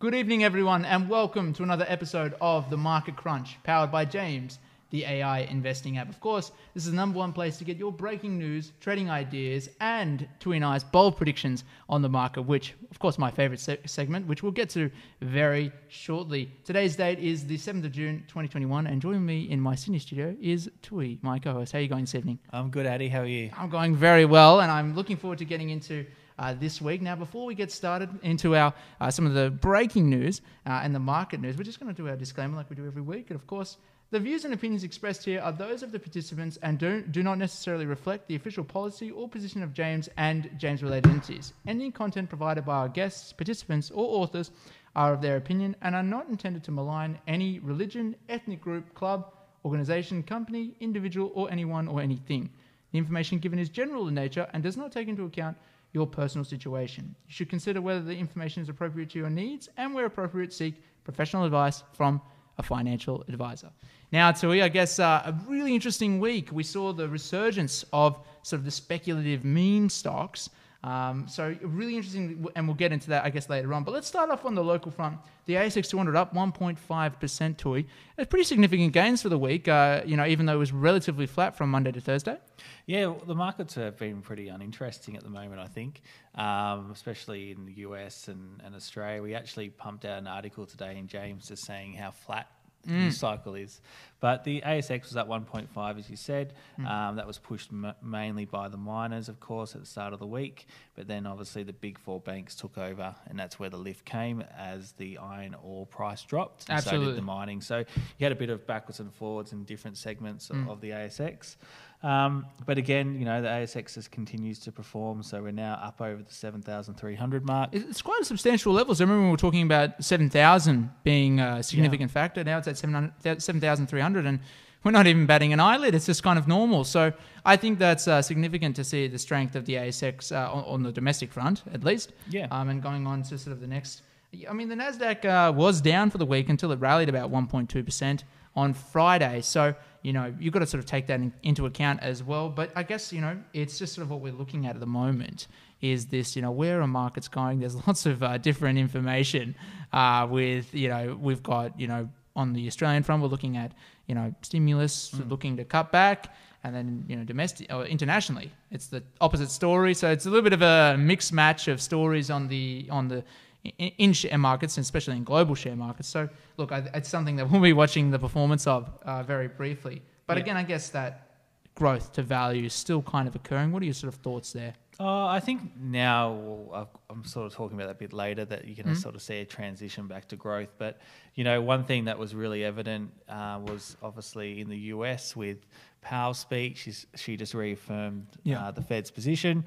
Good evening, everyone, and welcome to another episode of the Market Crunch, powered by James, the AI investing app. Of course, this is the number one place to get your breaking news, trading ideas, and Tui and I's bold predictions on the market, which, of course, my favorite se- segment, which we'll get to very shortly. Today's date is the 7th of June, 2021, and joining me in my Sydney studio is Tui, my co host. How are you going this evening? I'm good, Adi. How are you? I'm going very well, and I'm looking forward to getting into uh, this week. Now, before we get started into our uh, some of the breaking news uh, and the market news, we're just going to do our disclaimer like we do every week. And of course, the views and opinions expressed here are those of the participants and don't, do not necessarily reflect the official policy or position of James and James related entities. Any content provided by our guests, participants, or authors are of their opinion and are not intended to malign any religion, ethnic group, club, organization, company, individual, or anyone or anything. The information given is general in nature and does not take into account your personal situation. You should consider whether the information is appropriate to your needs and, where appropriate, seek professional advice from a financial advisor. Now, Tui, I guess uh, a really interesting week. We saw the resurgence of sort of the speculative meme stocks. Um, so really interesting, and we'll get into that, I guess, later on. But let's start off on the local front. The ASX 200 up 1.5% Tui. It's pretty significant gains for the week, uh, you know, even though it was relatively flat from Monday to Thursday. Yeah, well, the markets have been pretty uninteresting at the moment, I think, um, especially in the US and, and Australia. We actually pumped out an article today in James just saying how flat Mm. the news cycle is. But the ASX was at 1.5, as you said. Mm. Um, that was pushed m- mainly by the miners, of course, at the start of the week. But then obviously the big four banks took over, and that's where the lift came as the iron ore price dropped. And So Absolutely. did the mining. So you had a bit of backwards and forwards in different segments of, mm. of the ASX. Um, but again, you know, the ASX just continues to perform. So we're now up over the 7,300 mark. It's quite a substantial level. So I remember we were talking about 7,000 being a significant factor. Now it's at 700 7,300 and we're not even batting an eyelid. It's just kind of normal. So I think that's uh, significant to see the strength of the ASX uh, on, on the domestic front, at least. Yeah. Um, and going on to sort of the next. I mean, the NASDAQ uh, was down for the week until it rallied about 1.2% on Friday. So, you know, you've got to sort of take that in, into account as well. But I guess, you know, it's just sort of what we're looking at at the moment is this, you know, where are markets going? There's lots of uh, different information uh, with, you know, we've got, you know, on the Australian front, we're looking at, you know, stimulus, looking to cut back. And then, you know, domestic or internationally, it's the opposite story. So it's a little bit of a mixed match of stories on the on the in, in share markets, and especially in global share markets. So, look, I, it's something that we'll be watching the performance of uh, very briefly. But Yeah. again, I guess that growth to value is still kind of occurring. What are your sort of thoughts there? Uh, I think now well, I'm sort of talking about that a bit later that you're going to sort of see a transition back to growth. But you know, one thing that was really evident uh, was obviously in the US with Powell's speech. She's, she just reaffirmed Yeah. uh, the Fed's position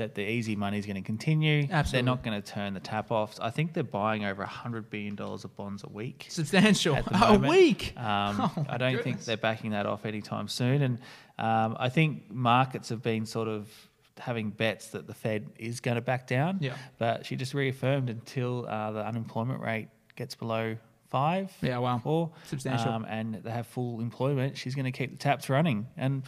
that the easy money is going to continue. Absolutely. They're not going to turn the tap off. I think they're buying over hundred billion dollars of bonds a week. Substantial. a week. Um, Oh, I don't think they're backing that off anytime soon. And um, I think markets have been sort of having bets that the Fed is going to back down. Yeah. But she just reaffirmed until uh, the unemployment rate gets below five. Yeah, wow. Four. Substantial. Um, and they have full employment. She's going to keep the taps running. And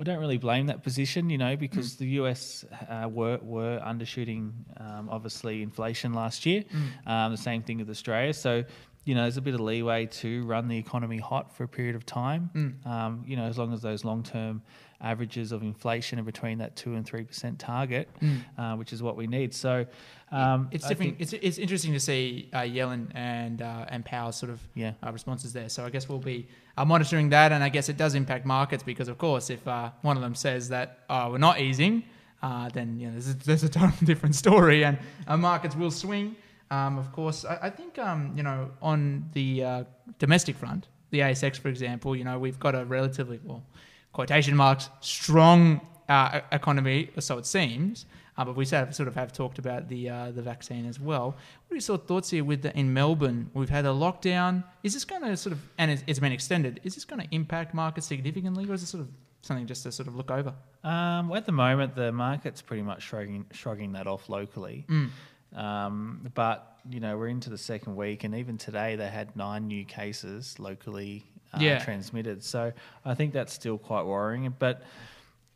I don't really blame that position, you know, Mm. because the US uh, were were undershooting, um, obviously, inflation last year. Mm. Um, the same thing with Australia. So, you know, there's a bit of leeway to run the economy hot for a period of time. Mm. Um, you know, as long as those long term averages of inflation are between that two and three percent target, uh, which is what we need. So, um, Mm. it's different. It's, it's interesting to see uh, Yellen and uh, and Powell's sort of Yeah. uh, responses there. So I guess we'll be uh, monitoring that, and I guess it does impact markets because, of course, if uh, one of them says that oh, we're not easing, uh, then you know there's a, there's a totally different story, and uh, markets will swing. Um, of course, I, I think um, you know on the uh, domestic front, the ASX, for example, you know we've got a relatively well quotation marks strong economy, so it seems. Uh, but we sort of, have talked about the uh, the vaccine as well. What are your sort of thoughts here with the, in Melbourne? We've had a lockdown. Is this going to sort of and it's, it's been extended? Is this going to impact markets significantly, or is it sort of something just to sort of look over? Um, well, at the moment, the market's pretty much shrugging, shrugging that off locally. Mm. Um, but, you know, we're into the second week, and even today they had nine new cases locally uh, Yeah. transmitted. So I think that's still quite worrying. But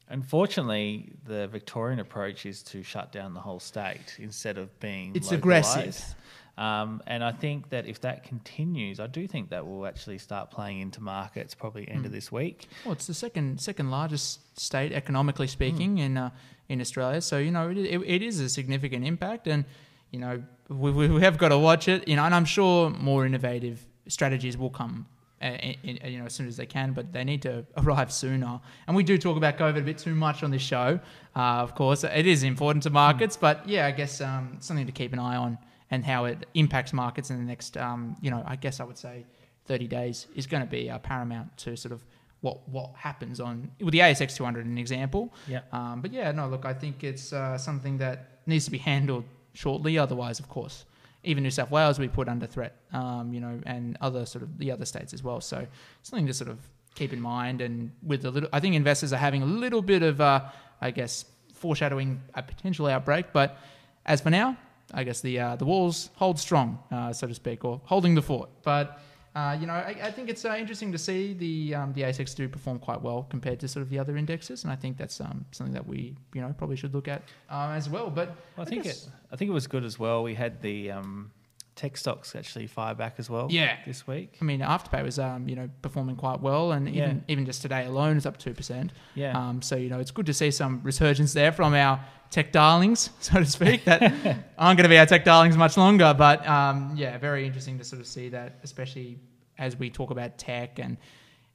unfortunately, the Victorian approach is to shut down the whole state instead of being It's localised. aggressive. Um, and I think that if that continues, I do think that will actually start playing into markets probably end of this week. Well, it's the second second largest state economically speaking in uh, in Australia. So you know it, it, it is a significant impact, and you know we, we we have got to watch it. You know, and I'm sure more innovative strategies will come. Uh, in- in- you know, as soon as they can, but they need to arrive sooner. And we do talk about COVID a bit too much on this show. Uh, of course, it is important to markets, but yeah, I guess um, something to keep an eye on and how it impacts markets in the next, um, you know, I guess I would say 30 days is going to be uh, paramount to sort of what what happens on with the ASX 200 an example. Yeah. Um, but yeah, no, look, I think it's uh, something that needs to be handled shortly. Otherwise, of course, even New South Wales we put under threat, um, you know, and other sort of the other states as well. So something to sort of keep in mind. And with a little, I think investors are having a little bit of, uh, I guess, foreshadowing a potential outbreak. But as for now, I guess the uh, the walls hold strong, uh, so to speak, or holding the fort. But uh, you know, I, I think it's uh, interesting to see the um, the ASX do perform quite well compared to sort of the other indexes, and I think that's um, something that we you know probably should look at uh, as well. But Well, I think guess- it. I think it was good as well. We had the um, tech stocks actually fire back as well. Yeah. this week. I mean, Afterpay was um, you know performing quite well, and Yeah. even even just today alone is up two percent. Yeah. Um, so you know, it's good to see some resurgence there from our tech darlings, so to speak, that aren't going to be our tech darlings much longer. But um, yeah, very interesting to sort of see that, especially as we talk about tech and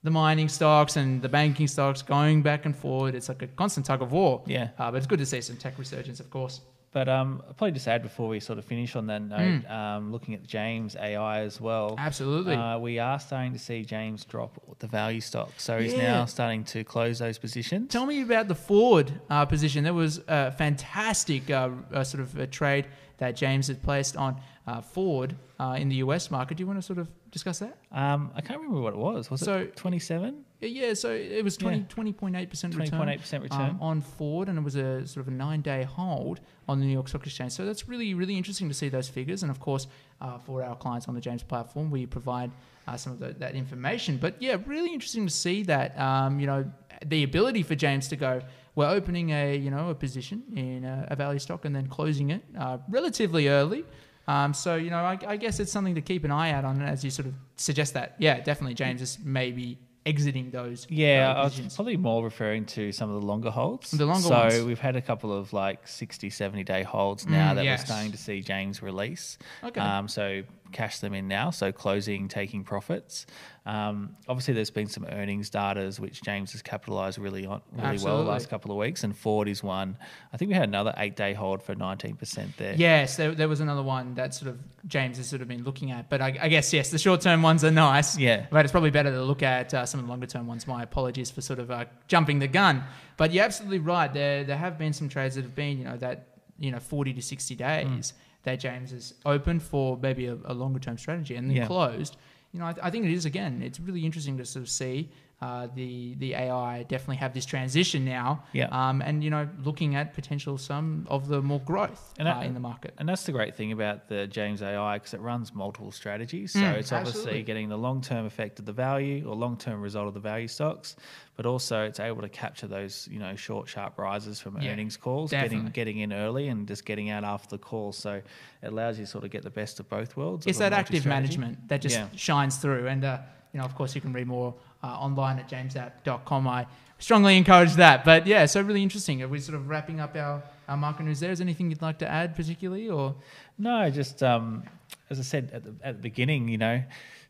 the mining stocks and the banking stocks going back and forward. It's like a constant tug of war. Yeah. Uh, but it's good to see some tech resurgence, of course. But um, I'll probably just add before we sort of finish on that note, Mm. um, looking at James AI as well. Absolutely. Uh, we are starting to see James drop the value stock, so he's Yeah. now starting to close those positions. Tell me about the Ford uh, position. That was a fantastic uh, uh, sort of a trade that James had placed on uh, Ford uh, in the US market. Do you want to sort of discuss that? Um, I can't remember what it was. Was So- it twenty-seven? Yeah, so it was 20, Yeah. 20.8% return. point eight percent return. um, on Ford, and it was a sort of a nine day hold on the New York Stock Exchange. So that's really, really interesting to see those figures. And of course, uh, for our clients on the James platform, we provide uh, some of the, that information. But yeah, really interesting to see that, um, you know, the ability for James to go, we're opening a, you know, a position in a, a value stock and then closing it uh, relatively early. Um, so, you know, I, I guess it's something to keep an eye out on as you sort of suggest that. Yeah, definitely James is maybe exiting those. Yeah, uh, I was probably more referring to some of the longer holds. The longer so ones. we've had a couple of like 60, 70 day holds now Mm, that yes. we're starting to see James release. Okay. Um, so cash them in now. So closing, taking profits. Um, obviously, there's been some earnings data which James has capitalised really on really well the last couple of weeks, and Ford is one. I think we had another eight day hold for 19% there. Yes, there, there was another one that sort of James has sort of been looking at, but I, I guess yes, the short term ones are nice. Yeah. but it's probably better to look at uh, some of the longer term ones. My apologies for sort of uh, jumping the gun, but you're absolutely right. There there have been some trades that have been you know that you know forty to sixty days that James has opened for maybe a, a longer term strategy and then Yeah. closed. You know, I, I think it is again. It's really interesting to sort of see. Uh, the the AI definitely have this transition now, Yeah. um, and you know looking at potential some of the more growth And uh, in the market. And that's the great thing about the James AI because it runs multiple strategies. So Mm, it's obviously absolutely. getting the long term effect of the value or long term result of the value stocks, but also it's able to capture those you know short sharp rises from Yeah, earnings calls, definitely. getting getting in early and just getting out after the call. So it allows you to sort of get the best of both worlds. it's that active management that just Yeah. shines through. And, uh, you know, of course, you can read more uh, online at jamesapp.com. I strongly encourage that. But yeah, so really interesting. Are we sort of wrapping up our, our market news there? Is there anything you'd like to add particularly? Or No, just um, as I said at the, at the beginning, you know,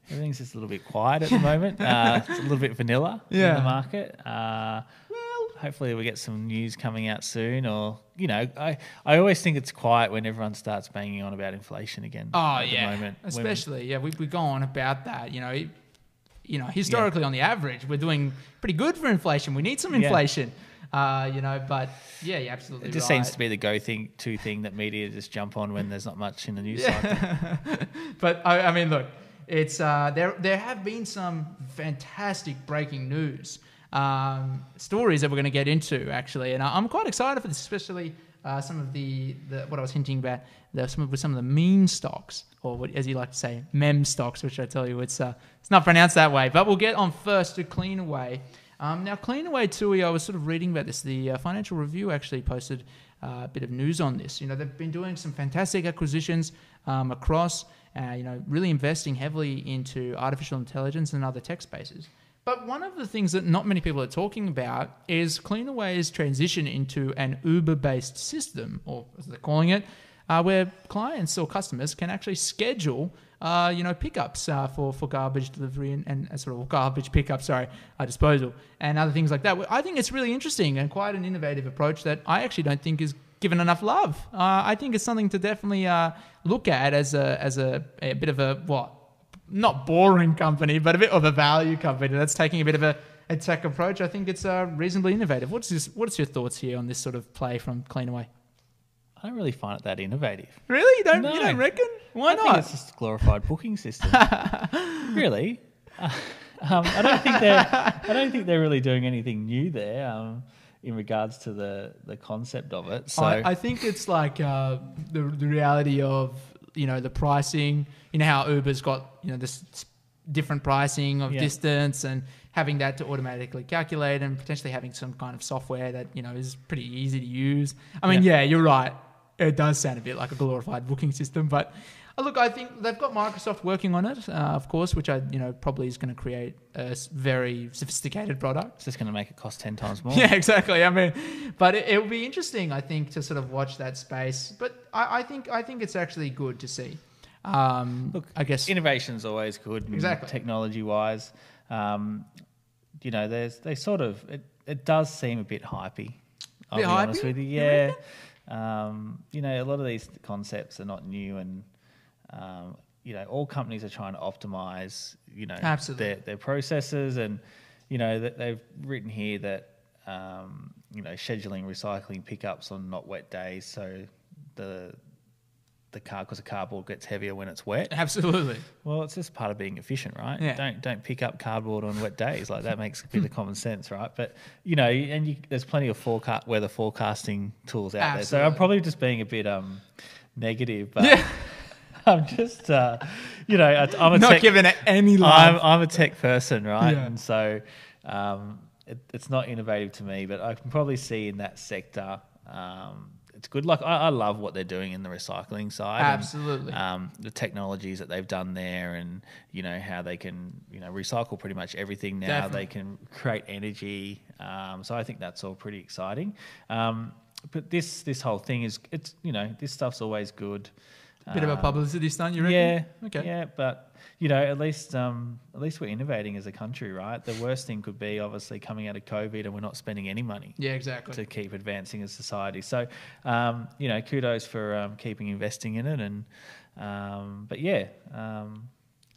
everything's just a little bit quiet at the moment. Uh, it's a little bit vanilla in Yeah. the market. Uh, hopefully we get some news coming out soon. Or you know, I I always think it's quiet when everyone starts banging on about inflation again. Oh at yeah, the moment. When- especially yeah. We we go on about that. You know, you know, historically on the average, we're doing pretty good for inflation. We need some Yeah. inflation. Uh, you know, but yeah, you're absolutely it just right. seems to be the go thing, to thing that media just jump on when there's not much in the news cycle. but I, I mean, look, it's uh, there. There have been some fantastic breaking news um, stories that we're going to get into actually, and I- I'm quite excited for this, especially uh, some of the, the what I was hinting about, the, some of, some of the meme stocks, or what, as you like to say, mem stocks, which I tell you it's uh, it's not pronounced that way. But we'll get on first to Cleanaway. Um, now, Cleanaway Tui, I was sort of reading about this. The uh, Financial Review actually posted uh, a bit of news on this. You know, they've been doing some fantastic acquisitions um, across, uh, you know, really investing heavily into artificial intelligence and other tech spaces. But one of the things that not many people are talking about is Cleanaway's transition into an Uber based system, or as they're calling it, uh, where clients or customers can actually schedule. Uh, you know, pickups uh, for for garbage delivery and, and uh, sort of garbage pickup, sorry, uh, disposal and other things like that. I think it's really interesting and quite an innovative approach that I actually don't think is given enough love. Uh, I think it's something to definitely look at as a as a, a bit of a what not boring company, but a bit of a value company that's taking a bit of a, a tech approach. I think it's uh, reasonably innovative. What's this, what's your thoughts here on this sort of play from Cleanaway? I don't really find it that innovative. Really? You don't, No. you don't reckon? Why I not? think it's just a glorified booking system. really, Uh, um, I don't think they're. I don't think they're really doing anything new there um, in regards to the the concept of it. So I, I think it's like uh, the the reality of you know the pricing. You know how Uber's got you know this different pricing of Yeah. distance and having that to automatically calculate and potentially having some kind of software that you know is pretty easy to use. I mean, yeah, you're right. It does sound a bit like a glorified booking system, but. uh, Look, I think they've got Microsoft working on it, uh, of course, which I, you know, probably is going to create a very sophisticated product. it's just going to make it cost ten times more. Yeah, exactly. I mean, but it, will be interesting, I think, to sort of watch that space. But I, I think I think it's actually good to see. Um, Look, I guess Innovation's always good, Exactly. Technology wise, um, you know, there's they sort of it, it does seem a bit hypey. I'll Bit be honest hypey? with you. You Yeah, um, you know, a lot of these concepts are not new, and um, you know, all companies are trying to optimize, you know, Absolutely. their their processes, and you know, that they've written here that um, you know, scheduling recycling pickups on not wet days, so the the car because the cardboard gets heavier when it's wet. absolutely. Well, it's just part of being efficient, right? Yeah. Don't don't pick up cardboard on wet days. Like that makes a bit of common sense, right? But you know, and you, there's plenty of forecast weather forecasting tools out there. So I'm probably just being a bit um negative, but Yeah. I'm just uh, you know I'm a Not tech, giving it any I'm. I'm a tech person, right? Yeah. And so um, it, it's not innovative to me, but I can probably see in that sector. Um, it's good. Like I, I love what they're doing in the recycling side. and, Absolutely. um, the technologies that they've done there, and you know how they can you know recycle pretty much everything now. Definitely. They can create energy. Um, so I think that's all pretty exciting. Um, but this this whole thing is it's you know this stuff's always good. Bit of a Um, publicity stunt, you reckon? yeah. Okay. Yeah, but you know, at least um, at least we're innovating as a country, right? The worst thing could be obviously coming out of COVID and we're not spending any money Yeah, exactly. to keep advancing as society. So, um, you know, kudos for um, keeping investing in it. And um, but yeah, um,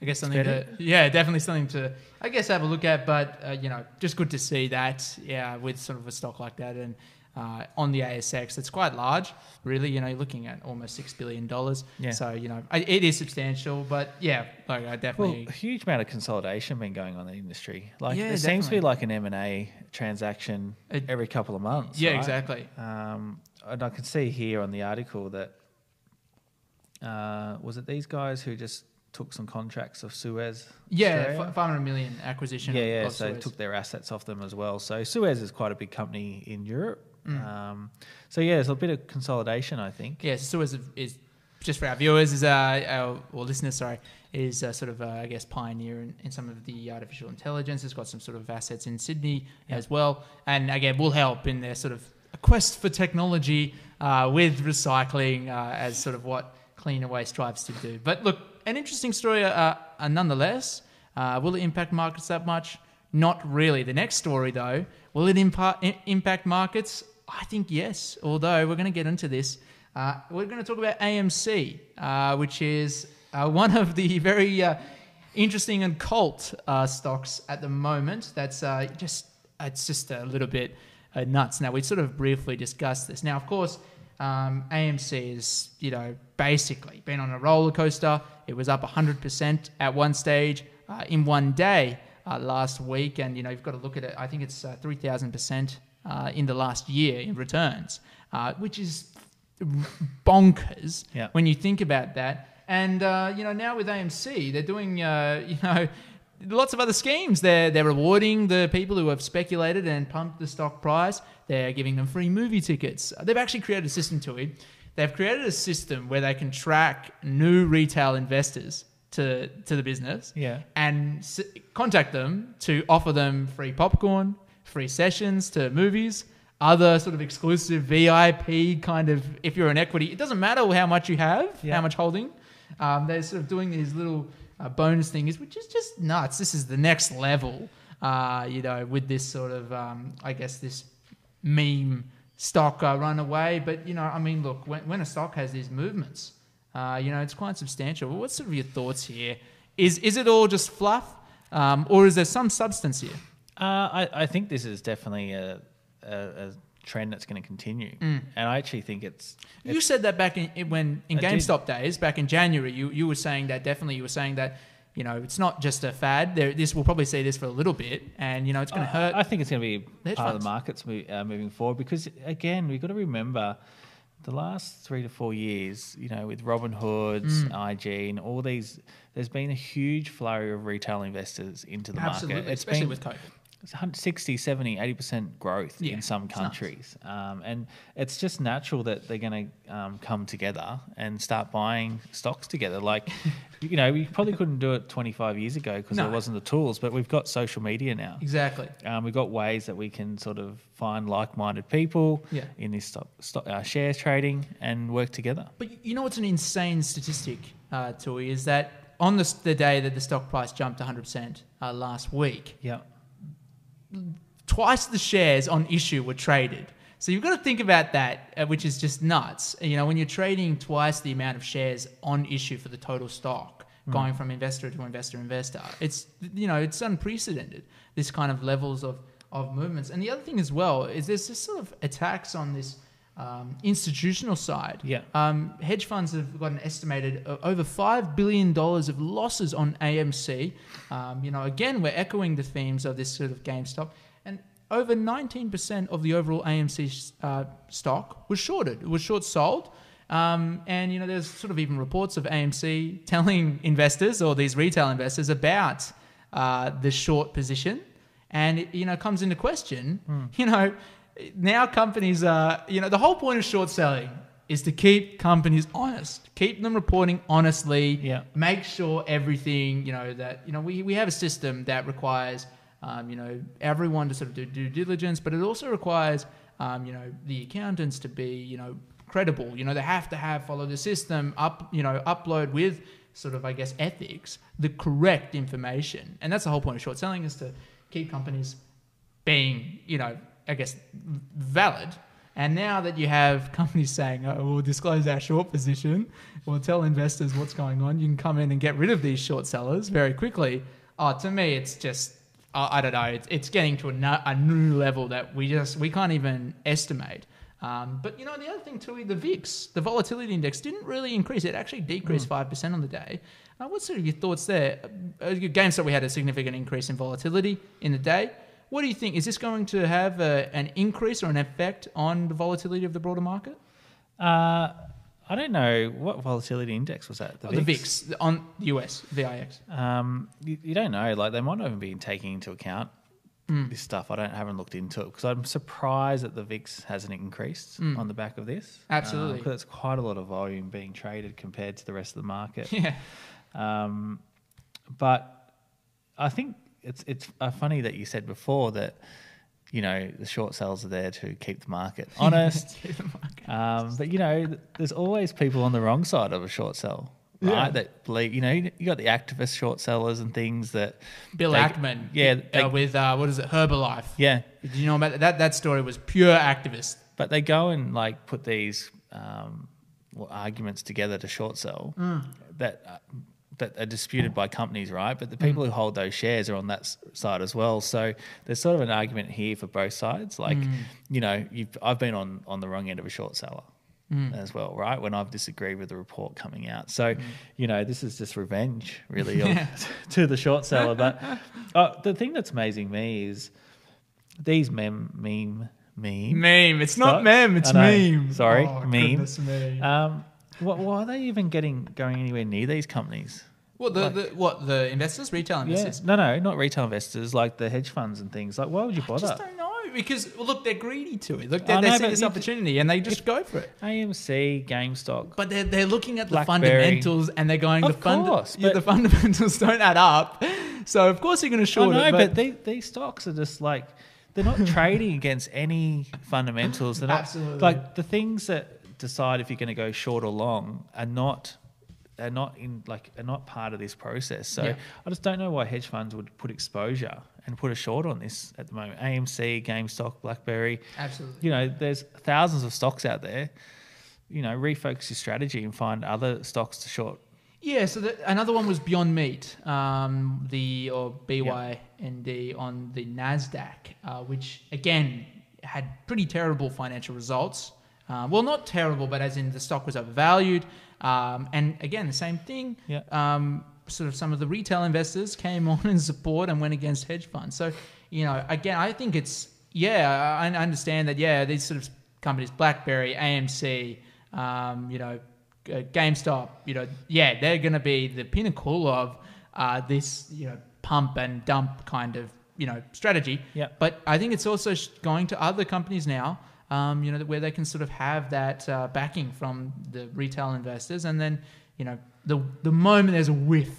I guess something to, yeah, definitely something to, I guess, have a look at. But uh, you know, just good to see that, yeah, with sort of a stock like that and uh, on the ASX, it's quite large, really. You know, you're looking at almost six billion dollars. Yeah. So you know, I- it is substantial. But yeah, like I well, definitely, a huge amount of consolidation been going on in the industry. Like Yeah, there seems to be like an M and A transaction It- every couple of months. yeah, right? exactly. Um, and I can see here on the article that uh, was it these guys who just took some contracts of Suez? Yeah, Australia? 500 million acquisition. yeah, yeah. So they Suez. took their assets off them as well. So Suez is quite a big company in Europe. Mm. Um, so yeah, there's a bit of consolidation, I think. Yeah, so Suez is just for our viewers is uh, our or listeners, sorry, is uh, sort of uh, I guess pioneer in, in some of the artificial intelligence. It's got some sort of assets in Sydney Yeah. as well, and again will help in their sort of quest for technology uh, with recycling uh, as sort of what Cleanaway strives to do. But look, an interesting story uh, uh, nonetheless. Uh, will it impact markets that much? Not really. The next story, though, will it impa- impact markets? I think yes. Although we're going to get into this, uh, we're going to talk about AMC, uh, which is uh, one of the very uh, interesting and cult uh, stocks at the moment. That's uh, just it's just a little bit nuts. Now we sort of briefly discussed this. Now, of course, um, AMC is you know basically been on a roller coaster. It was up 100% at one stage in one day last week, and you know you've got to look at it. I think it's uh, 3,000% uh, in the last year in returns, uh, which is bonkers Yeah. when you think about that. And uh, you know now with AMC, they're doing uh, you know lots of other schemes. They're they're rewarding the people who have speculated and pumped the stock price. They're giving them free movie tickets. They've actually created a system to it. They've created a system where they can track new retail investors to to the business. Yeah. And s- contact them to offer them free popcorn, free sessions to movies, other sort of exclusive VIP kind of. If you're an equity, it doesn't matter how much you have, Yeah. how much holding. Um, they're sort of doing these little uh, bonus things, which is just nuts. This is the next level, uh, you know, with this sort of, um, I guess, this meme stock uh, run away. But, you know, I mean, look, when, when a stock has these movements, uh, you know, it's quite substantial. What's sort of your thoughts here? Is, is it all just fluff, um, or is there some substance here? Uh, I, I think this is definitely a, a, a trend that's going to continue, and I actually think it's You said that back in when in I did. GameStop days, back in January, you, you were saying that definitely. You were saying that you know it's not just a fad. There, this we'll probably see this for a little bit, and you know it's going to hurt. I think it's going to be part of the markets mo- uh, moving forward because again, we've got to remember the last three to four years. You know, with Robinhood's, Mm. IG, and all these, there's been a huge flurry of retail investors into the Absolutely, market. It's especially been with COVID. It's 100 60, 70, 80% growth Yeah, in some countries. Um, and it's just natural that they're going to um, come together and start buying stocks together. Like, you know, we probably couldn't do it 25 years ago because No. there wasn't the tools, but we've got social media now. Exactly. Um, we've got ways that we can sort of find like-minded people Yeah. in this stock, stock uh, shares trading and work together. But you know what's an insane statistic, uh, Tui, is that on the, the day that the stock price jumped 100% uh, last week, Yeah. Twice the shares on issue were traded. So you've got to think about that, uh, which is just nuts. You know, when you're trading twice the amount of shares on issue for the total stock, going from investor to investor investor, it's you know it's unprecedented. This kind of levels of of movements. And the other thing as well is there's this sort of attacks on this um, institutional side. Yeah. Um, hedge funds have got an estimated uh, over five billion dollars of losses on AMC. Um, you know, again, we're echoing the themes of this sort of GameStop, and over 19% of the overall AMC uh, stock was shorted. It was short sold. Um, and you know, there's sort of even reports of AMC telling investors or these retail investors about uh, the short position, and it, you know comes into question. You know, now companies are you know the whole point of short selling is to keep companies honest, keep them reporting honestly. Yeah. Make sure everything you know that you know we we have a system that requires um, you know everyone to sort of do due diligence, but it also requires um, you know the accountants to be you know credible. You know they have to have follow the system up you know upload with sort of I guess ethics the correct information, and that's the whole point of short selling is to keep companies being, you know, I guess valid. And now that you have companies saying, oh, we'll disclose our short position, we'll tell investors what's going on, you can come in and get rid of these short sellers very quickly. Oh, to me, it's just, I I don't know, it's, it's getting to a, nu- a new level that we just, we can't even estimate. Um, but, you know, the other thing too, the VIX, the volatility index, didn't really increase. It actually decreased 5% on the day. Uh, what's sort of your thoughts there? Uh, GameStop, we had a significant increase in volatility in the day. What do you think? Is this going to have a, an increase or an effect on the volatility of the broader market? Uh, I don't know what volatility index was that. The, Oh, the VIX the- on US VIX. Um, you, you don't know. Like they might not even be taking into account Hmm. this stuff. I don't haven't looked into it because I'm surprised that the VIX hasn't increased on the back of this. Absolutely. because it's quite a lot of volume being traded compared to the rest of the market. Yeah, Um, but I think it's it's uh, funny that you said before that you know the short sales are there to keep the market honest. um, but you know, there's always people on the wrong side of a short sell, right? Yeah. That believe you know you got the activist short sellers and things that Bill they- Ackman. Yeah, they, uh, with uh, what is it, Herbalife? yeah, Did you know about that? That, that story was pure activist. but they go and like put these um, well, arguments together to short sell Mm. that uh, that are disputed by companies, right? But the Mm. people who hold those shares are on that side as well. So there's sort of an argument here for both sides. Like, Mm. you know, you've, I've been on on the wrong end of a short seller. Mm. As well, right? When I've disagreed with the report coming out, so you know this is just revenge, really, of, to the short seller. But uh, the thing that's amazing me is these mem meme meme Meme. It's not Stocks? mem. It's meme. Sorry, oh, meme. goodness me. Um, wh- why are they even getting going anywhere near these companies? What the, Like- the what the investors, retail Yeah. investors? No, no, not retail investors, like the hedge funds and things. Like, why would you I bother? just don't know because well, look, they're greedy to it. Look, I they, they know, see this opportunity and they just go for it. AMC, GameStop. But they're, they're looking at the fundamentals and they're going, Of the, funda- course, yeah, the fundamentals don't add up. So, of course, you're going to I short know, it. but, they, these stocks are just like they're not trading against any fundamentals. They're not Absolutely. like the things that decide if you're going to go short or long are not are not in like are not part of this process. So Yeah. I just don't know why hedge funds would put exposure and put a short on this at the moment. AMC, GameStop, BlackBerry. Absolutely. You know, there's thousands of stocks out there. You know, refocus your strategy and find other stocks to short. Yeah, so the, another one was Beyond Meat, um, the or BYND on the Nasdaq, uh, which again had pretty terrible financial results. Uh, well, not terrible, but as in the stock was overvalued. Um, and again, the same thing. Yeah. Um, sort of some of the retail investors came on in support and went against hedge funds. So, you know, again, I think it's yeah, I understand that. Yeah, these sort of companies, BlackBerry, AMC, um, you know, GameStop, you know, yeah, they're going to be the pinnacle of uh, this, you know, pump and dump kind of, you know, strategy. Yeah. But I think it's also going to other companies now, um, you know, where they can sort of have that uh, backing from the retail investors, and then, you know, the the moment there's a whiff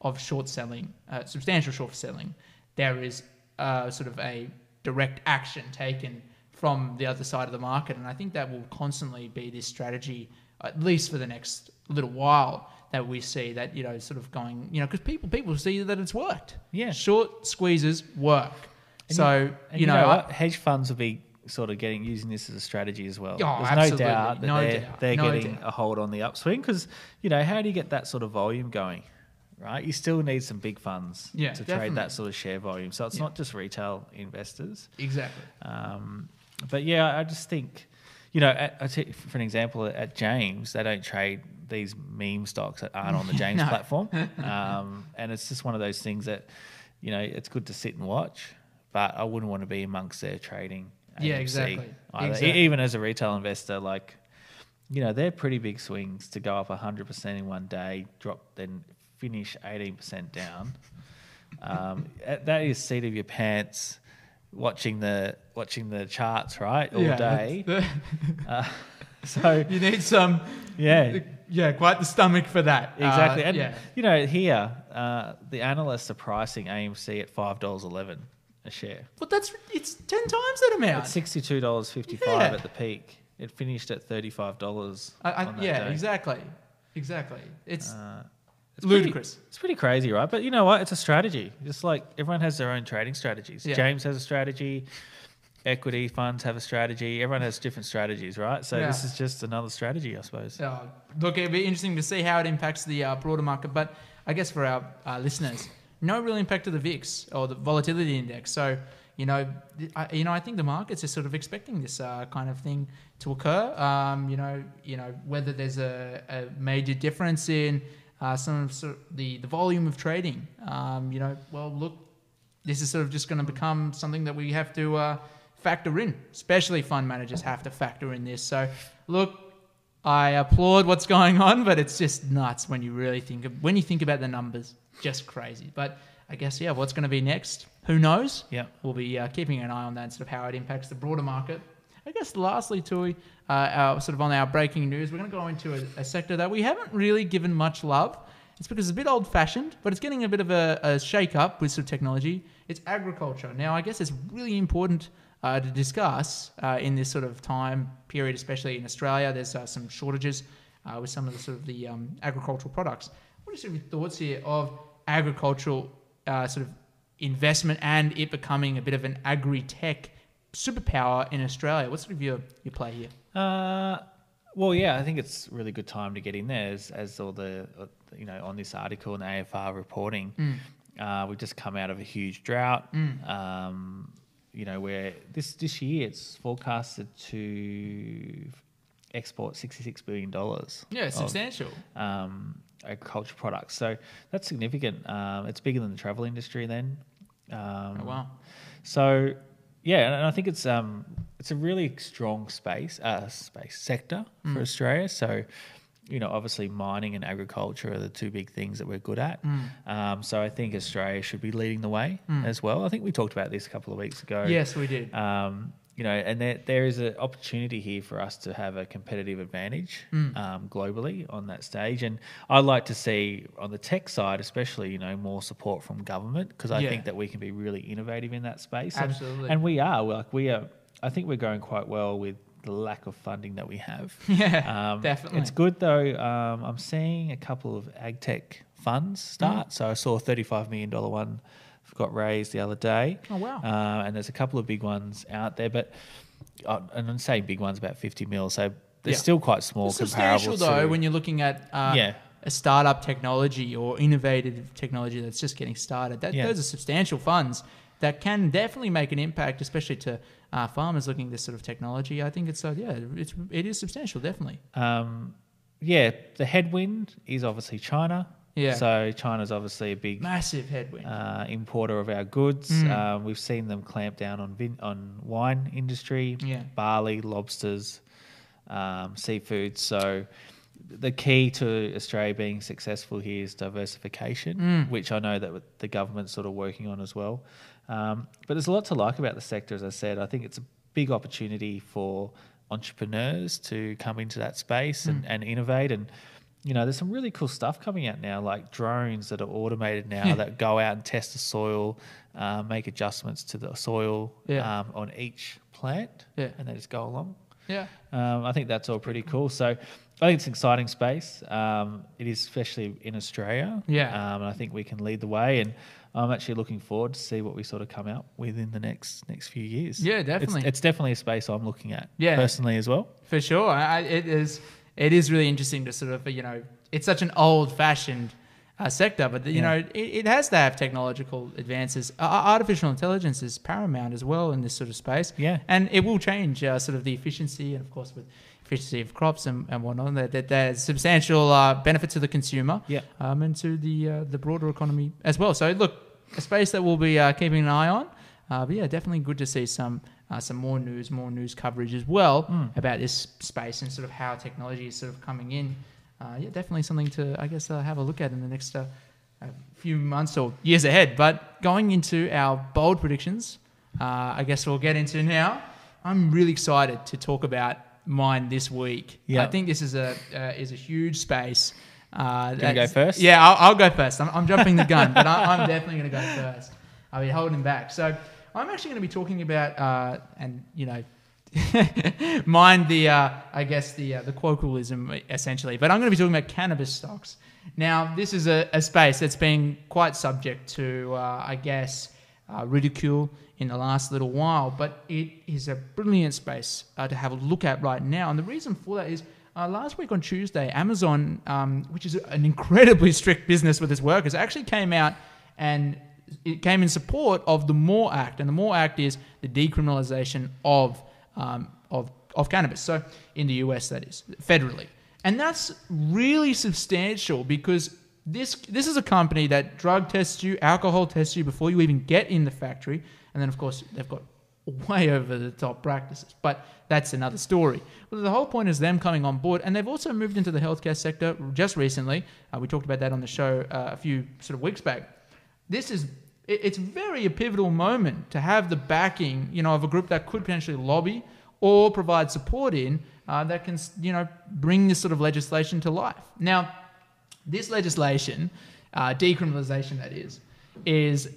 of short selling, uh, substantial short selling, there is uh, sort of a direct action taken from the other side of the market, and I think that will constantly be this strategy, at least for the next little while, that we see that you know sort of going, you know, because people people see that it's worked. Yeah. short squeezes work. And so And you, know, I- what? hedge funds will be sort of getting using this as a strategy as well. Oh, There's absolutely. no doubt that No they're, doubt. they're No getting doubt. a hold on the upswing because you know how do you get that sort of volume going, right? You still need some big funds Yeah, to definitely. trade that sort of share volume. So it's Yeah. not just retail investors. exactly. Um, but yeah, I just think, you know, at, I for an example, at James, they don't trade these meme stocks that aren't on the James No. platform, um, and it's just one of those things that, you know, it's good to sit and watch, but I wouldn't want to be amongst their trading. Yeah, exactly. Exactly. Even as a retail investor, like, you know, they're pretty big swings to go up hundred percent in one day, drop then finish eighteen percent down. Um, that is seat of your pants, watching the watching the charts right all Yeah, day. Uh, so You need some, yeah, yeah, quite the stomach for that. exactly. Uh, and yeah, you know, here uh, the analysts are pricing AMC at five dollars eleven a share. but that's it's ten times that amount. It's sixty two dollars fifty five Yeah. at the peak. It finished at thirty five dollars. I, I, yeah, exactly, exactly. It's Uh, ludicrous. Pretty, it's pretty crazy, right? But you know what? It's a strategy. Just like everyone has their own trading strategies. Yeah. James has a strategy. Equity funds have a strategy. Everyone has different strategies, right? So this is just another strategy, I suppose. Uh, look, it'd be interesting to see how it impacts the uh, broader market, but I guess for our uh, listeners, no real impact to the VIX or the volatility index. So, you know, I, you know, I think the markets are sort of expecting this uh, kind of thing to occur. Um, you know, you know whether there's a, a major difference in uh, some of sort of the the volume of trading. Um, you know, well, look, this is sort of just going to become something that we have to uh, factor in. Especially fund managers have to factor in this. So, look, I applaud what's going on, but it's just nuts when you really think of when you think about the numbers. Just crazy. But I guess yeah, what's going to be next? Who knows? Yeah. We'll be uh, keeping an eye on that and sort of how it impacts the broader market. I guess lastly, Tui, uh, our, sort of on our breaking news, we're going to go into a, a sector that we haven't really given much love. It's because it's a bit old fashioned, but it's getting a bit of a, a shake up with sort of technology. It's agriculture. Now, I guess it's really important uh, to discuss uh, in this sort of time period, especially in Australia. There's uh, some shortages uh, with some of the sort of the um, agricultural products. What are some of your thoughts here of agricultural uh, sort of investment and it becoming a bit of an agri-tech superpower in Australia? What's sort of your, your play here? Uh, well, yeah, I think it's a really good time to get in there as, as all the, you know, on this article and AFR reporting. Uh, we've just come out of a huge drought. Um, you know, where this, this year it's forecasted to export $66 billion. Yeah, of, substantial. um, agriculture products. So that's significant. Um, it's bigger than the travel industry then. Um, Oh, wow. So yeah, and I think it's um it's a really strong space uh space sector for Australia. So you know, obviously mining and agriculture are the two big things that we're good at. Um, so I think Australia should be leading the way as well. I think we talked about this a couple of weeks ago. Yes, we did. Um, you know, and there, there is an opportunity here for us to have a competitive advantage Mm. um, globally on that stage. And I'd like to see on the tech side, especially, you know, more support from government because I Yeah. think that we can be really innovative in that space. And- Absolutely. And, we are. Like we are. I think we're going quite well with the lack of funding that we have. Yeah, Um, definitely. It's good though. Um, I'm seeing a couple of ag tech funds Mm. start. So I saw a $35 million one got raised the other day. Oh, wow. Uh, and there's a couple of big ones out there, but uh, and I'm saying big ones about 50 mil, so they're Yeah. still quite small It's comparable substantial to though when you're looking at uh, Yeah. a startup technology or innovative technology that's just getting started. That, Yeah. Those are substantial funds that can definitely make an impact, especially to uh, farmers looking at this sort of technology. I think it's uh, yeah, it's it is substantial, definitely. um, yeah, the headwind is obviously China. Yeah. So China's obviously a big Massive headwind. uh, importer of our goods. Mm. Um, we've seen them clamp down on vin- on wine industry, Yeah. barley, lobsters, um, seafood. So the key to Australia being successful here is diversification, Mm. which I know that the government's sort of working on as well. Um, but there's a lot to like about the sector, as I said. I think it's a big opportunity for entrepreneurs to come into that space and, Mm. and innovate and you know there's some really cool stuff coming out now like drones that are automated now that go out and test the soil uh, make adjustments to the soil Yeah. um, on each plant Yeah. and they just go along yeah. um, I think that's all pretty cool. So I think it's an exciting space. Um, it is especially in Australia. Yeah. Um, and I think we can lead the way. And I'm actually looking forward to see what we sort of come out with in the next next few years. Yeah, definitely. It's, definitely a space I'm looking at Yeah. personally as well. For sure, I, it is. It is really interesting to sort of you know, it's such an old-fashioned uh, sector, but you Yeah. know, it, it has to have technological advances. Uh, artificial intelligence is paramount as well in this sort of space. Yeah. and it will change uh, sort of the efficiency and of course with efficiency of crops and, and whatnot. That, that there's substantial uh, benefit to the consumer. Yeah. um, and to the uh, the broader economy as well. So look, a space that we'll be uh, keeping an eye on. Uh, but yeah, definitely good to see some uh, some more news, more news coverage as well Mm. about this space and sort of how technology is sort of coming in. Uh, yeah, definitely something to I guess uh, have a look at in the next uh, few months or years ahead. But going into our bold predictions, uh, I guess we'll get into now. I'm really excited to talk about mine this week. Yeah. I think this is a uh, is a huge space. Uh, Gonna go first? Yeah, I'll, I'll go first. I'm, I'm jumping the gun, but I, I'm definitely going to go first. I'll be holding back. So I'm actually going to be talking about, uh, and you know, mind the, uh, I guess the uh, the quokalism essentially, but I'm going to be talking about cannabis stocks. Now, this is a, a space that's been quite subject to, uh, I guess, uh, ridicule in the last little while, but it is a brilliant space uh, to have a look at right now. And the reason for that is uh, last week on Tuesday, Amazon, um, which is an incredibly strict business with its workers, actually came out and it came in support of the MORE Act. And the MORE Act is the decriminalization of, um, of, of cannabis. So in the US, that is, federally. And that's really substantial because this, this is a company that drug tests you, alcohol tests you before you even get in the factory. And then, of course, they've got way over the top practices. But that's another story. But the whole point is them coming on board, and they've also moved into the healthcare sector just recently. Uh, we talked about that on the show uh, a few sort of weeks back. This is it, it's very a pivotal moment to have the backing, you know, of a group that could potentially lobby or provide support in uh, that can, you know, bring this sort of legislation to life. Now, this legislation, uh, decriminalization that is, is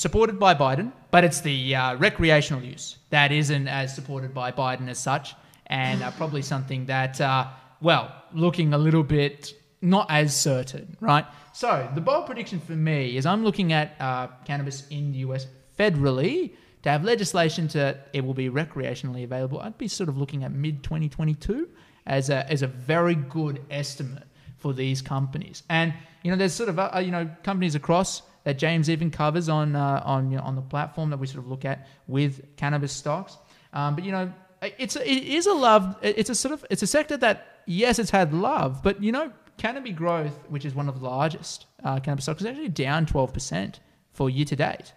supported by Biden, but it's the uh, recreational use that isn't as supported by Biden as such, and uh, probably something that, uh, well, looking a little bit not as certain, right? So the bold prediction for me is I'm looking at uh, cannabis in the US federally to have legislation to it will be recreationally available. I'd be sort of looking at mid 2022 as a as a very good estimate for these companies. And you know, there's sort of uh, you know companies across that James even covers on uh, on you know, on the platform that we sort of look at with cannabis stocks. Um, but you know, it's a, it is a love. It's a sort of it's a sector that yes, it's had love, but you know, Canopy Growth, which is one of the largest uh, cannabis stocks, is actually down 12 percent for year to date.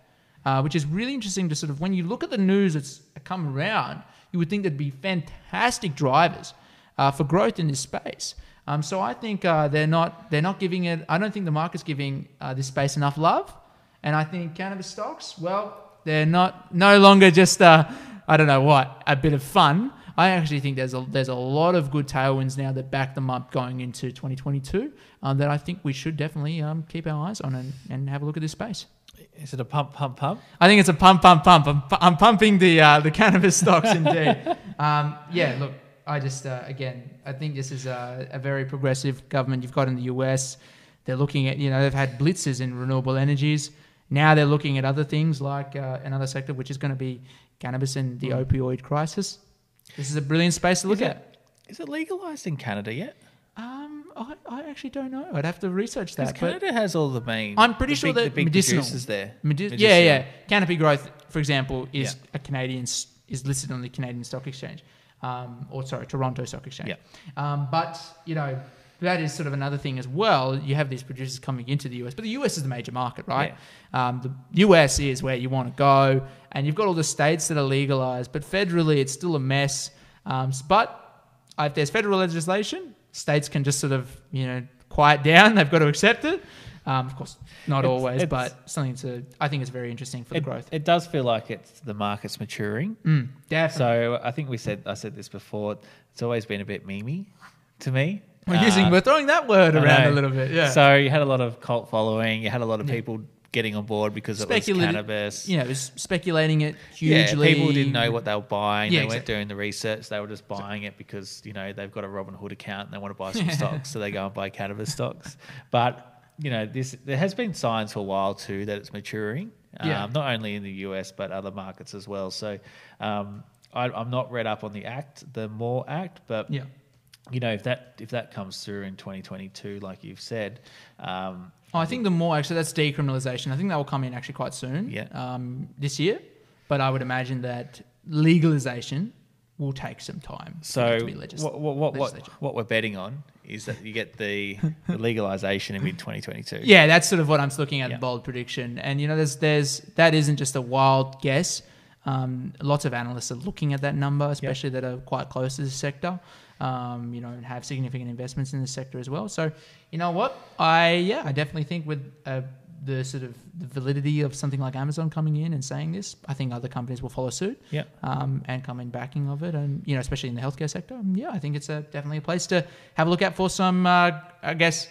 Uh, which is really interesting to sort of when you look at the news that's come around, you would think there'd be fantastic drivers uh, for growth in this space. Um, so I think uh, they're not they're not giving it. I don't think the market's giving uh, this space enough love, and I think cannabis stocks, well, they're not no longer just uh, I don't know what a bit of fun. I actually think there's a there's a lot of good tailwinds now that back them up going into 2022 um, that I think we should definitely um, keep our eyes on and, and have a look at this space. Is it a pump, pump, pump? I think it's a pump, pump, pump. I'm, I'm pumping the uh, the cannabis stocks indeed. um, yeah, look, I just uh, again, I think this is a, a, very progressive government you've got in the US. They're looking at you know they've had blitzes in renewable energies. Now they're looking at other things like uh, another sector, which is going to be cannabis and the mm. opioid crisis. This is a brilliant space to look is at. Is it legalized in Canada yet? Um, I, I actually don't know. I'd have to research that. Canada has all the main. I'm pretty sure big, that the big medicinal is there. Medi- medicinal. Yeah, yeah. Canopy Growth, for example, is yeah. a Canadian is listed on the Canadian Stock Exchange, um, or sorry, Toronto Stock Exchange. Yeah. Um, but you know that is sort of another thing as well. You have these producers coming into the US, but the US is the major market, right? Yeah. Um, the US is where you want to go, and you've got all the states that are legalized, but federally it's still a mess. Um, but if there's federal legislation, states can just sort of you know quiet down. They've got to accept it. Um, of course, not it's, always, it's, but something to. I think it's very interesting for it, the growth. It does feel like it's the market's maturing. Mm, definitely. So I think we said I said this before. It's always been a bit memey to me. We're uh, using we're throwing that word around a little bit. Yeah. So you had a lot of cult following. You had a lot of people getting on board because it was cannabis. You know, it was speculating it hugely. Yeah, people didn't know what they were buying. Yeah, they exactly. weren't doing the research. They were just buying it because, you know, they've got a Robinhood account and they want to buy some stocks, so they go and buy cannabis stocks. But, you know, this there has been signs for a while too that it's maturing. Yeah. Um, not only in the US but other markets as well. So um, I, I'm not read up on the act, the More Act, but yeah you know, if that if that comes through in 2022, like you've said, um, oh, I think the more actually that's decriminalisation. I think that will come in actually quite soon. Yeah. Um, this year, but I would imagine that legalisation will take some time. So what, what, what, what, we're betting on is that you get the, the legalization in mid 2022. Yeah, that's sort of what I'm looking at. Yeah. Bold prediction, and you know, there's there's that isn't just a wild guess. Um, lots of analysts are looking at that number, especially yep. that are quite close to the sector um, you know, have significant investments in the sector as well. So, you know what? I yeah, I definitely think with uh, the sort of the validity of something like Amazon coming in and saying this, I think other companies will follow suit. Yeah. Um, and come in backing of it, and you know, especially in the healthcare sector. Yeah, I think it's a, definitely a place to have a look at for some, uh, I guess,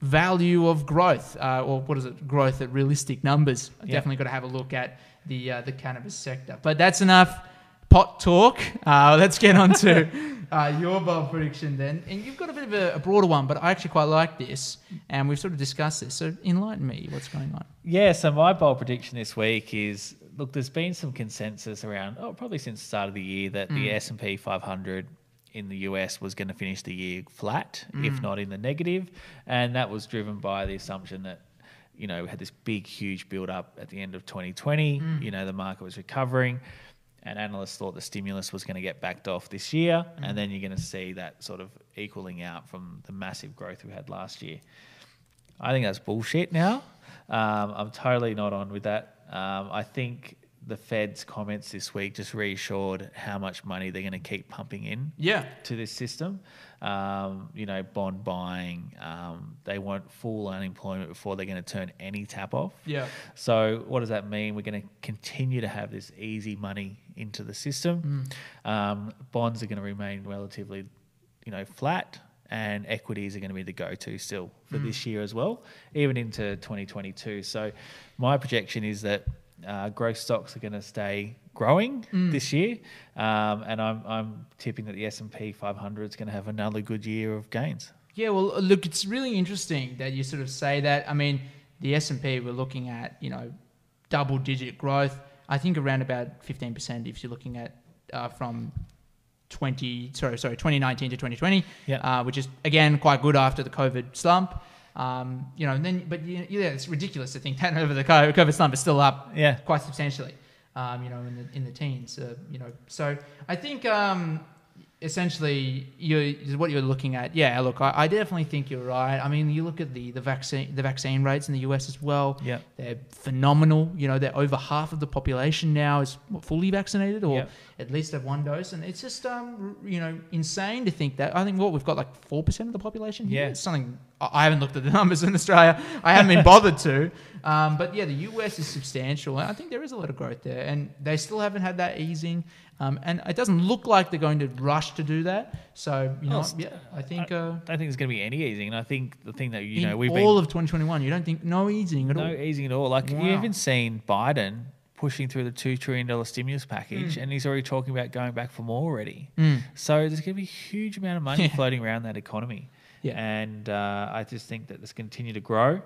value of growth, uh, or what is it, growth at realistic numbers. Definitely got to have a look at the uh, the cannabis sector. But that's enough pot talk. Uh, let's get on to uh, your bold prediction then. And you've got a bit of a, a, broader one, but I actually quite like this. And we've sort of discussed this. So enlighten me. What's going on? Yeah, so my bold prediction this week is look, there's been some consensus around, oh, probably since the start of the year, that mm. the S&P 500 in the US was going to finish the year flat, mm. if not in the negative. And that was driven by the assumption that you know, we had this big, huge build up at the end of 2020. Mm. You know, the market was recovering and analysts thought the stimulus was going to get backed off this year, mm. and then you're going to see that sort of equaling out from the massive growth we had last year. I think that's bullshit now. Um, I'm totally not on with that. Um, I think the Fed's comments this week just reassured how much money they're going to keep pumping in yeah. to this system um, you know, bond buying. Um, they want full unemployment before they're going to turn any tap off. Yeah. So what does that mean? We're going to continue to have this easy money into the system. Mm. Um, bonds are going to remain relatively, you know, flat. And equities are going to be the go-to still for mm. this year as well, even into 2022. So, my projection is that uh, growth stocks are going to stay growing mm. this year, um, and I'm I'm tipping that the S and P 500 is going to have another good year of gains. Yeah, well, look, it's really interesting that you sort of say that. I mean, the S and P we're looking at, you know, double digit growth. I think around about 15% if you're looking at uh, from 20 sorry sorry 2019 to 2020, yeah. Uh, which is again quite good after the COVID slump. Um, you know, and then but yeah, it's ridiculous to think that over the COVID slump is still up yeah. quite substantially um, you know, in the in the teens, uh, you know. So I think um, essentially you what you're looking at. Yeah, look, I, I definitely think you're right. I mean, you look at the the vaccine the vaccine rates in the US as well. Yeah. they're phenomenal. You know, they're over half of the population now is fully vaccinated or Yeah. at least have one dose, and it's just um you know insane to think that. I think what we've got like four percent of the population. Here. Yeah. it's something I I haven't looked at the numbers in Australia. I haven't been bothered to. Um, but yeah, the US is substantial. and I think there is a lot of growth there, and they still haven't had that easing. Um, and it doesn't look like they're going to rush to do that. So you know, Well, yeah, I think uh, I don't think there's going to be any easing. And I think the thing that you know we've all been of 2021, you don't think no easing at no all. No easing at all. Like Wow. you even seen Biden pushing through the two trillion dollar stimulus package, Mm. and he's already talking about going back for more already. Mm. So there's going to be a huge amount of money Yeah. floating around that economy. Yeah. And uh, I just think that this continue to grow.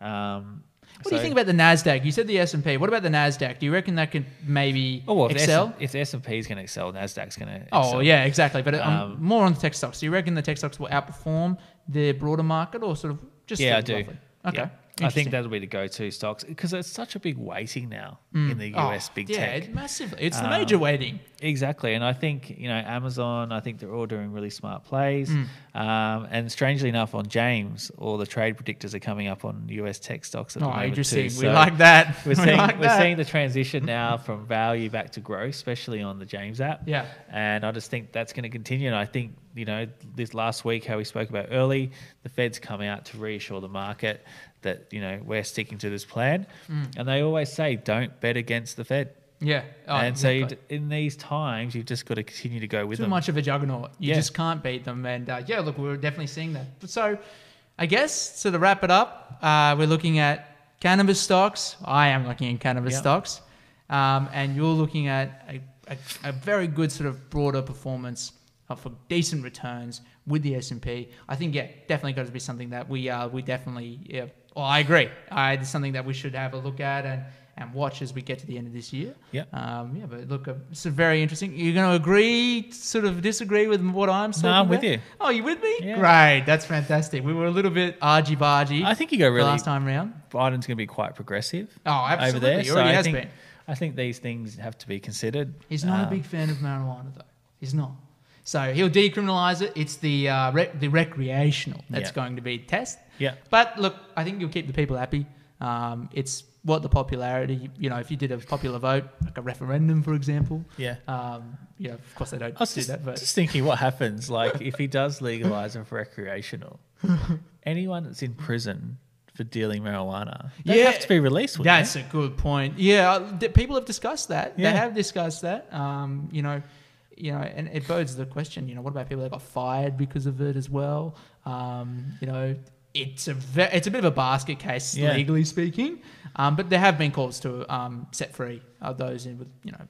Um, What do you think about the Nasdaq? You said the S and P. What about the Nasdaq? Do you reckon that could maybe Oh, well, if excel? The S- if the S and P is going to excel, Nasdaq's going to. Oh yeah, exactly. But um, Um, more on the tech stocks. Do you reckon the tech stocks will outperform the broader market, or sort of just Yeah, I do. roughly? Okay, Yeah. I think that'll be the go-to stocks because it's such a big weighting now Mm. in the Oh, US big yeah, tech. it massively. It's the Um, major weighting. Exactly, and I think you know Amazon. I think they're all doing really smart plays. Mm. Um, and strangely enough, on James, all the trade predictors are coming up on US tech stocks at the Oh, moment interesting. too. we like that. We're We seeing like we're that. seeing the transition now from value back to growth, especially on the James app. Yeah. And I just think that's going to continue. And I think, you know, this last week, how we spoke about early, the Fed's come out to reassure the market that, you know, we're sticking to this plan. Mm. And they always say, don't bet against the Fed. Yeah. Oh, and so exactly. d- in these times, you've just got to continue to go with them. too them. much of a juggernaut. You Yeah. just can't beat them. And uh, yeah, look, we're definitely seeing that. But so, I guess so to wrap it up, uh, we're looking at cannabis stocks. I am looking at cannabis Yeah. stocks, um, and you're looking at a, a, a very good sort of broader performance for decent returns with the S and P. I think yeah, definitely got to be something that we uh, we definitely yeah. Well, I agree. Uh, it's something that we should have a look at and. And watch as we get to the end of this year. Yeah. Um, yeah, but look, uh, it's very interesting. You're going to agree, sort of disagree with what I'm saying? No, I'm with you. Oh, you with me? Yeah. Great, that's fantastic. We were a little bit argy bargy I think you go really. last time round. Biden's going to be quite progressive Oh, absolutely. over there. He so already I has think, been. I think these things have to be considered. He's not a Um, big fan of marijuana, though. He's not. So he'll decriminalize it. It's the uh, rec- the recreational that's Yeah. going to be the test. Yeah. But look, I think you'll keep the people happy. Um, it's what the popularity, you know, if you did a popular vote, like a referendum, for example, Yeah. um, yeah, of course they don't I was do just, that, but just thinking what happens like if he does legalize them for recreational. anyone that's in prison for dealing marijuana, they Yeah, have to be released. That's a good point. Yeah, uh, people have discussed that. Yeah. They have discussed that. Um, you know, you know, and it bodes the question. You know, what about people that got fired because of it as well? Um, you know, it's a ve- it's a bit of a basket case Yeah. legally speaking. Um, but there have been calls to um, set free uh, those in with you know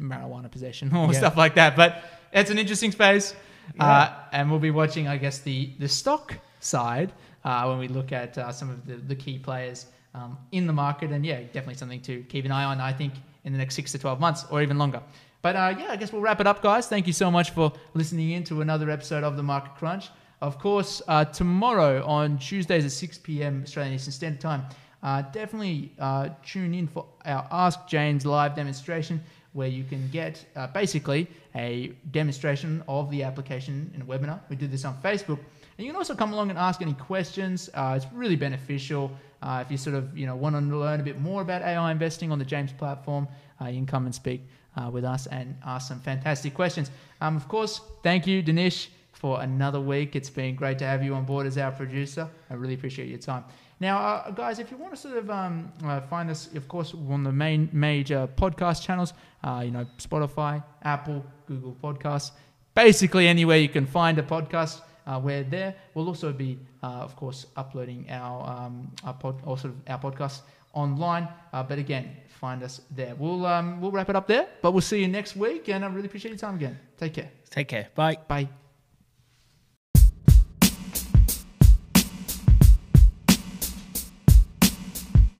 marijuana possession or Yeah. stuff like that. But it's an interesting space, uh, and we'll be watching, I guess, the the stock side uh, when we look at uh, some of the, the key players um, in the market. And yeah, definitely something to keep an eye on. I think in the next six to twelve months or even longer. But uh, yeah, I guess we'll wrap it up, guys. Thank you so much for listening in to another episode of the Market Crunch. Of course, uh, tomorrow on Tuesdays at 6 p.m. Australian Eastern Standard Time, uh, definitely uh, tune in for our Ask James live demonstration where you can get uh, basically a demonstration of the application in a webinar. We do this on Facebook. And you can also come along and ask any questions. Uh, it's really beneficial. If you sort of you know want to learn a bit more about AI investing on the James platform, you can come and speak uh, with us and ask some fantastic questions. Um, of course, thank you, Danish, for another week. It's been great to have you on board as our producer. I really appreciate your time. Now, uh, guys, if you want to sort of um, uh, find us, of course, on the main major podcast channels, uh, you know, Spotify, Apple, Google Podcasts, basically anywhere you can find a podcast. Uh, we're there. We'll also be, uh, of course, uploading our um, our pod, or sort of our podcast online. Uh, but again, find us there. We'll um, we'll wrap it up there. But we'll see you next week, and I really appreciate your time again. Take care. Take care. Bye. Bye.